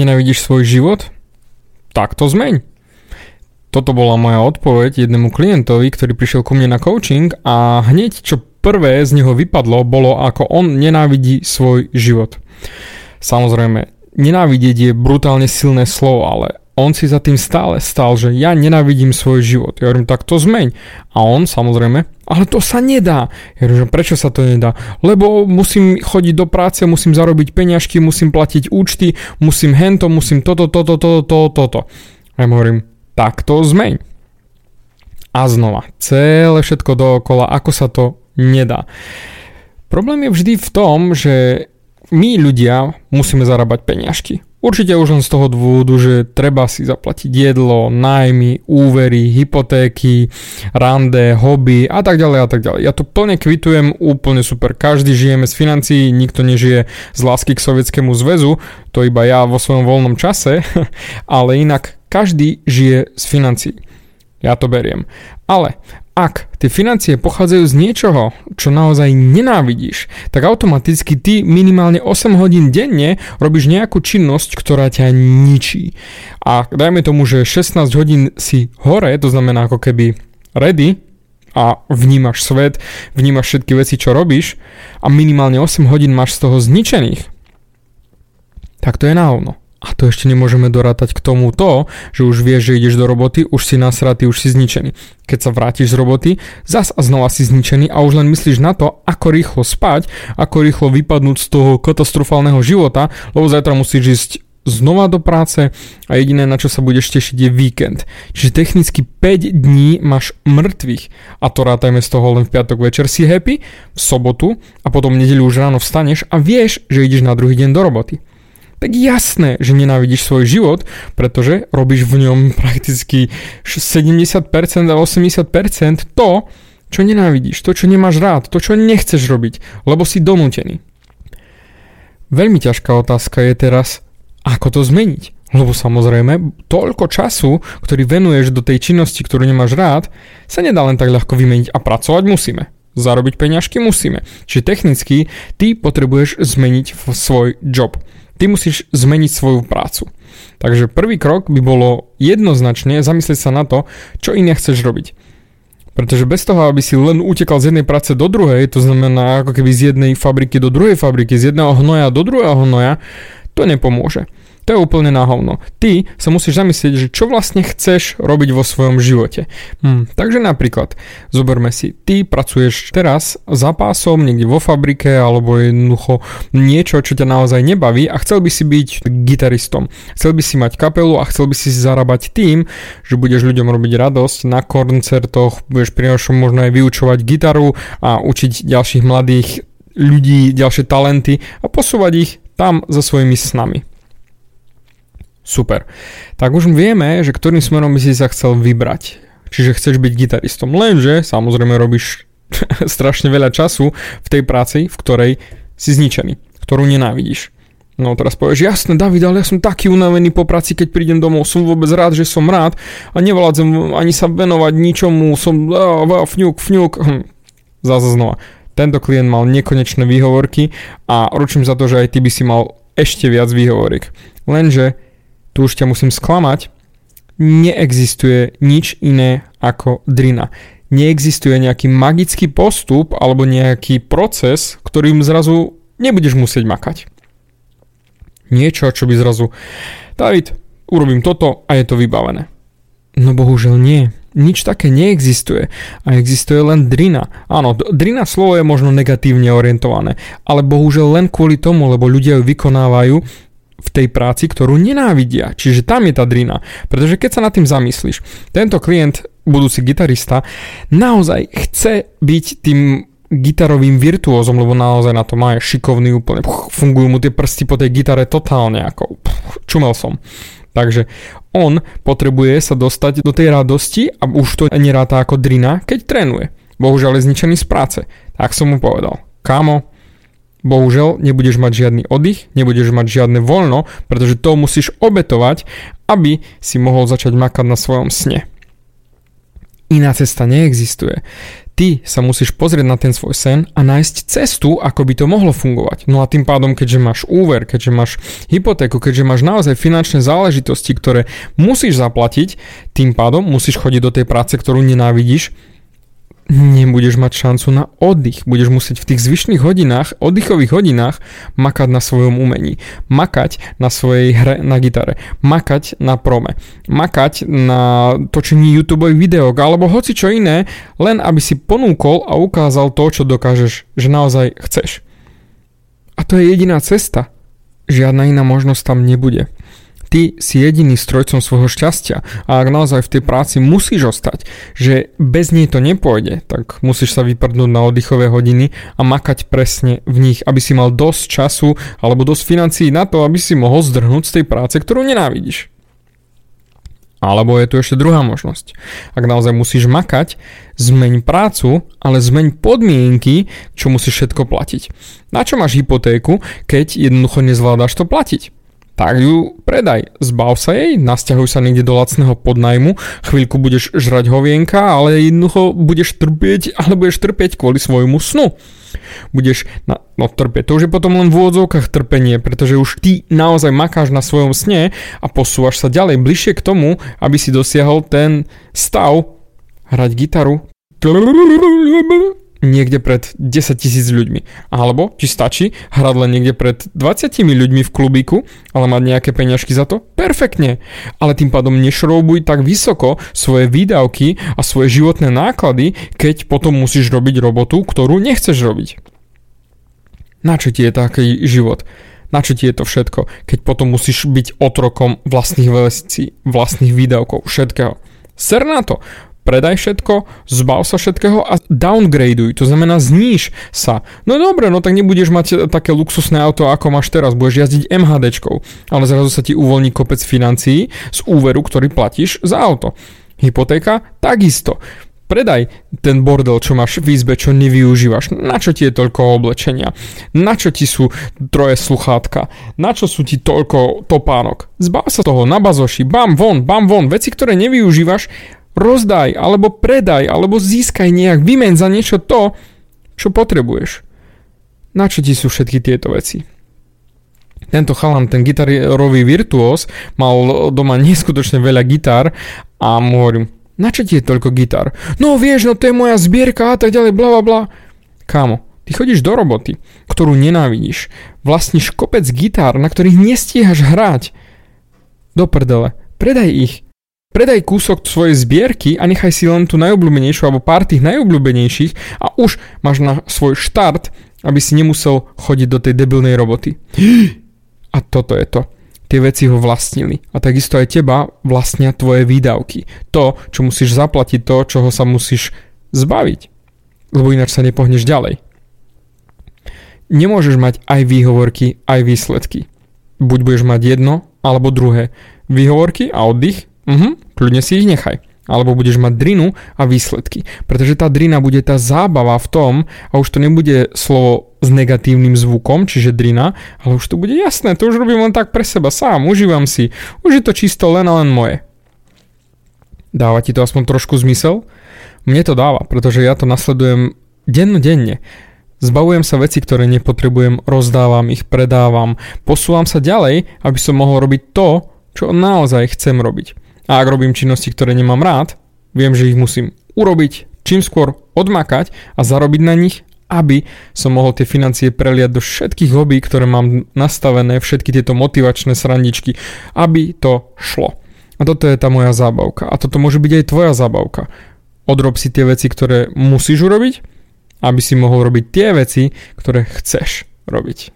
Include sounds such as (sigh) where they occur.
Nenávidíš svoj život? Tak to zmeň. Toto bola moja odpoveď jednému klientovi, ktorý prišiel ku mne na coaching a hneď čo prvé z neho vypadlo, bolo ako on nenávidí svoj život. Samozrejme, nenávidieť je brutálne silné slovo, ale on si za tým stále stal, že ja nenávidím svoj život. Ja hovorím, tak to zmeň. A on samozrejme, ale to sa nedá. Ja hovorím, prečo sa to nedá? Lebo musím chodiť do práce, musím zarobiť peňažky, musím platiť účty, musím hento, musím toto, toto, toto, toto, toto. Ja hovorím, tak to zmeň. A znova, celé všetko dookola, ako sa to nedá. Problém je vždy v tom, že my ľudia musíme zarábať peňažky. Určite už len z toho dôvodu, že treba si zaplatiť jedlo, nájmy, úvery, hypotéky, rande, hobby a tak ďalej a tak ďalej. Ja to plne kvitujem, úplne super. Každý žijeme z financií, nikto nežije z lásky k Sovietskému zväzu, to iba ja vo svojom voľnom čase, (laughs) ale inak každý žije z financií. Ja to beriem. Ale ak tie financie pochádzajú z niečoho, čo naozaj nenávidíš, tak automaticky ty minimálne 8 hodín denne robíš nejakú činnosť, ktorá ťa ničí. A dajme tomu, že 16 hodín si hore, to znamená ako keby ready, a vnímaš svet, vnímaš všetky veci, čo robíš a minimálne 8 hodín máš z toho zničených, tak to je na hovno. A to ešte nemôžeme dorátať k tomu to, že už vieš, že ideš do roboty, už si nasratý, už si zničený. Keď sa vrátiš z roboty, zas a znova si zničený a už len myslíš na to, ako rýchlo spať, ako rýchlo vypadnúť z toho katastrofálneho života, lebo zajtra musíš ísť znova do práce a jediné na čo sa budeš tešiť je víkend. Čiže technicky 5 dní máš mŕtvych. A to rátajme z toho len v piatok večer. Si happy, v sobotu. A potom v nedeľu už ráno vstaneš a vieš, že ideš na druhý deň do roboty tak jasné, že nenávidíš svoj život, pretože robíš v ňom prakticky 70% a 80% to, čo nenávidíš, to, čo nemáš rád, to, čo nechceš robiť, lebo si donútený. Veľmi ťažká otázka je teraz, ako to zmeniť. Lebo samozrejme, toľko času, ktorý venuješ do tej činnosti, ktorú nemáš rád, sa nedá len tak ľahko vymeniť a pracovať musíme. Zarobiť peňažky musíme. Čiže technicky ty potrebuješ zmeniť svoj job. Ty musíš zmeniť svoju prácu. Takže prvý krok by bolo jednoznačne zamyslieť sa na to, čo iné chceš robiť. Pretože bez toho, aby si len utekal z jednej práce do druhej, to znamená ako keby z jednej fabriky do druhej fabriky, z jedného hnoja do druhého hnoja, to nepomôže. To je úplne na hovno. Ty sa musíš zamyslieť, že čo vlastne chceš robiť vo svojom živote. Hm, takže napríklad, zoberme si, ty pracuješ teraz za pásom niekde vo fabrike alebo jednoducho niečo, čo ťa naozaj nebaví a chcel by si byť gitaristom. Chcel by si mať kapelu a chcel by si zarábať tým, že budeš ľuďom robiť radosť na koncertoch, budeš pri možno aj vyučovať gitaru a učiť ďalších mladých ľudí, ďalšie talenty a posúvať ich tam za svojimi snami. Super. Tak už vieme, že ktorým smerom by si sa chcel vybrať. Čiže chceš byť gitaristom. Lenže samozrejme robíš (laughs) strašne veľa času v tej práci, v ktorej si zničený, ktorú nenávidíš. No teraz povieš, jasné David, ale ja som taký unavený po práci, keď prídem domov, som vôbec rád, že som rád a nevládzem ani sa venovať ničomu, som fňuk, fňuk. Hm. Zase znova. Tento klient mal nekonečné výhovorky a ručím za to, že aj ty by si mal ešte viac výhovoriek. Lenže tu už ťa musím sklamať, neexistuje nič iné ako drina. Neexistuje nejaký magický postup alebo nejaký proces, ktorým zrazu nebudeš musieť makať. Niečo, čo by zrazu... David, urobím toto a je to vybavené. No bohužiaľ nie. Nič také neexistuje. A existuje len drina. Áno, drina slovo je možno negatívne orientované, ale bohužiaľ len kvôli tomu, lebo ľudia ju vykonávajú v tej práci, ktorú nenávidia. Čiže tam je tá drina. Pretože keď sa nad tým zamyslíš, tento klient, budúci gitarista, naozaj chce byť tým gitarovým virtuózom, lebo naozaj na to má je šikovný úplne. Fungujú mu tie prsty po tej gitare totálne ako čumel som. Takže on potrebuje sa dostať do tej radosti a už to neráta ako drina, keď trénuje. Bohužiaľ je zničený z práce. Tak som mu povedal. Kámo, Bohužiaľ, nebudeš mať žiadny oddych, nebudeš mať žiadne voľno, pretože to musíš obetovať, aby si mohol začať makať na svojom sne. Iná cesta neexistuje. Ty sa musíš pozrieť na ten svoj sen a nájsť cestu, ako by to mohlo fungovať. No a tým pádom, keďže máš úver, keďže máš hypotéku, keďže máš naozaj finančné záležitosti, ktoré musíš zaplatiť, tým pádom musíš chodiť do tej práce, ktorú nenávidíš, nebudeš mať šancu na oddych. Budeš musieť v tých zvyšných hodinách, oddychových hodinách makať na svojom umení. Makať na svojej hre na gitare. Makať na prome. Makať na točení YouTube videok alebo hoci čo iné, len aby si ponúkol a ukázal to, čo dokážeš, že naozaj chceš. A to je jediná cesta. Žiadna iná možnosť tam nebude. Ty si jediný strojcom svojho šťastia a ak naozaj v tej práci musíš ostať, že bez nej to nepôjde, tak musíš sa vyprdnúť na oddychové hodiny a makať presne v nich, aby si mal dosť času alebo dosť financií na to, aby si mohol zdrhnúť z tej práce, ktorú nenávidíš. Alebo je tu ešte druhá možnosť. Ak naozaj musíš makať, zmeň prácu, ale zmeň podmienky, čo musíš všetko platiť. Na čo máš hypotéku, keď jednoducho nezvládaš to platiť? Tak ju predaj. Zbav sa jej, nasťahuj sa niekde do lacného podnajmu, chvíľku budeš žrať hovienka, ale jednoducho budeš trpieť, ale budeš trpieť kvôli svojmu snu. Budeš, na, no trpieť, to už je potom len v úvodzovkách trpenie, pretože už ty naozaj makáš na svojom sne a posúvaš sa ďalej, bližšie k tomu, aby si dosiahol ten stav hrať gitaru niekde pred 10 tisíc ľuďmi. Alebo ti stačí hrať len niekde pred 20 ľuďmi v klubíku, ale mať nejaké peňažky za to? Perfektne. Ale tým pádom nešroubuj tak vysoko svoje výdavky a svoje životné náklady, keď potom musíš robiť robotu, ktorú nechceš robiť. Na čo ti je taký život? Na čo ti je to všetko, keď potom musíš byť otrokom vlastných vecí, vlastných výdavkov, všetkého? Ser na to predaj všetko, zbav sa všetkého a downgraduj, to znamená zníž sa. No dobre, no tak nebudeš mať také luxusné auto, ako máš teraz, budeš jazdiť MHDčkou, ale zrazu sa ti uvoľní kopec financií z úveru, ktorý platíš za auto. Hypotéka? Takisto. Predaj ten bordel, čo máš v izbe, čo nevyužívaš. Na čo ti je toľko oblečenia? Na čo ti sú troje sluchátka? Na čo sú ti toľko topánok? Zbav sa toho na bazoši, bam von, bam von, veci, ktoré nevyužívaš, rozdaj, alebo predaj, alebo získaj nejak, vymen za niečo to, čo potrebuješ. Na čo ti sú všetky tieto veci? Tento chalan, ten gitarový virtuós, mal doma neskutočne veľa gitár a mu hovorím, na čo ti je toľko gitár? No vieš, no to je moja zbierka a tak ďalej, bla bla bla. Kámo, ty chodíš do roboty, ktorú nenávidíš, vlastníš kopec gitár, na ktorých nestíhaš hrať. Do prdele, predaj ich, Predaj kúsok svojej zbierky a nechaj si len tú najobľúbenejšiu alebo pár tých najobľúbenejších a už máš na svoj štart, aby si nemusel chodiť do tej debilnej roboty. (gasps) A toto je to. Tie veci ho vlastnili. A takisto aj teba vlastnia tvoje výdavky. To, čo musíš zaplatiť, to, čoho sa musíš zbaviť. Lebo ináč sa nepohneš ďalej. Nemôžeš mať aj výhovorky, aj výsledky. Buď budeš mať jedno, alebo druhé. Výhovorky a oddych Mhm, kľudne si ich nechaj. Alebo budeš mať drinu a výsledky. Pretože tá drina bude tá zábava v tom, a už to nebude slovo s negatívnym zvukom, čiže drina, ale už to bude jasné, to už robím len tak pre seba sám, užívam si. Už je to čisto len a len moje. Dáva ti to aspoň trošku zmysel? Mne to dáva, pretože ja to nasledujem dennodenne. Zbavujem sa veci, ktoré nepotrebujem, rozdávam ich, predávam, posúvam sa ďalej, aby som mohol robiť to, čo naozaj chcem robiť. A ak robím činnosti, ktoré nemám rád, viem, že ich musím urobiť, čím skôr odmakať a zarobiť na nich, aby som mohol tie financie preliať do všetkých hobby, ktoré mám nastavené, všetky tieto motivačné srandičky, aby to šlo. A toto je tá moja zábavka. A toto môže byť aj tvoja zábavka. Odrob si tie veci, ktoré musíš urobiť, aby si mohol robiť tie veci, ktoré chceš robiť.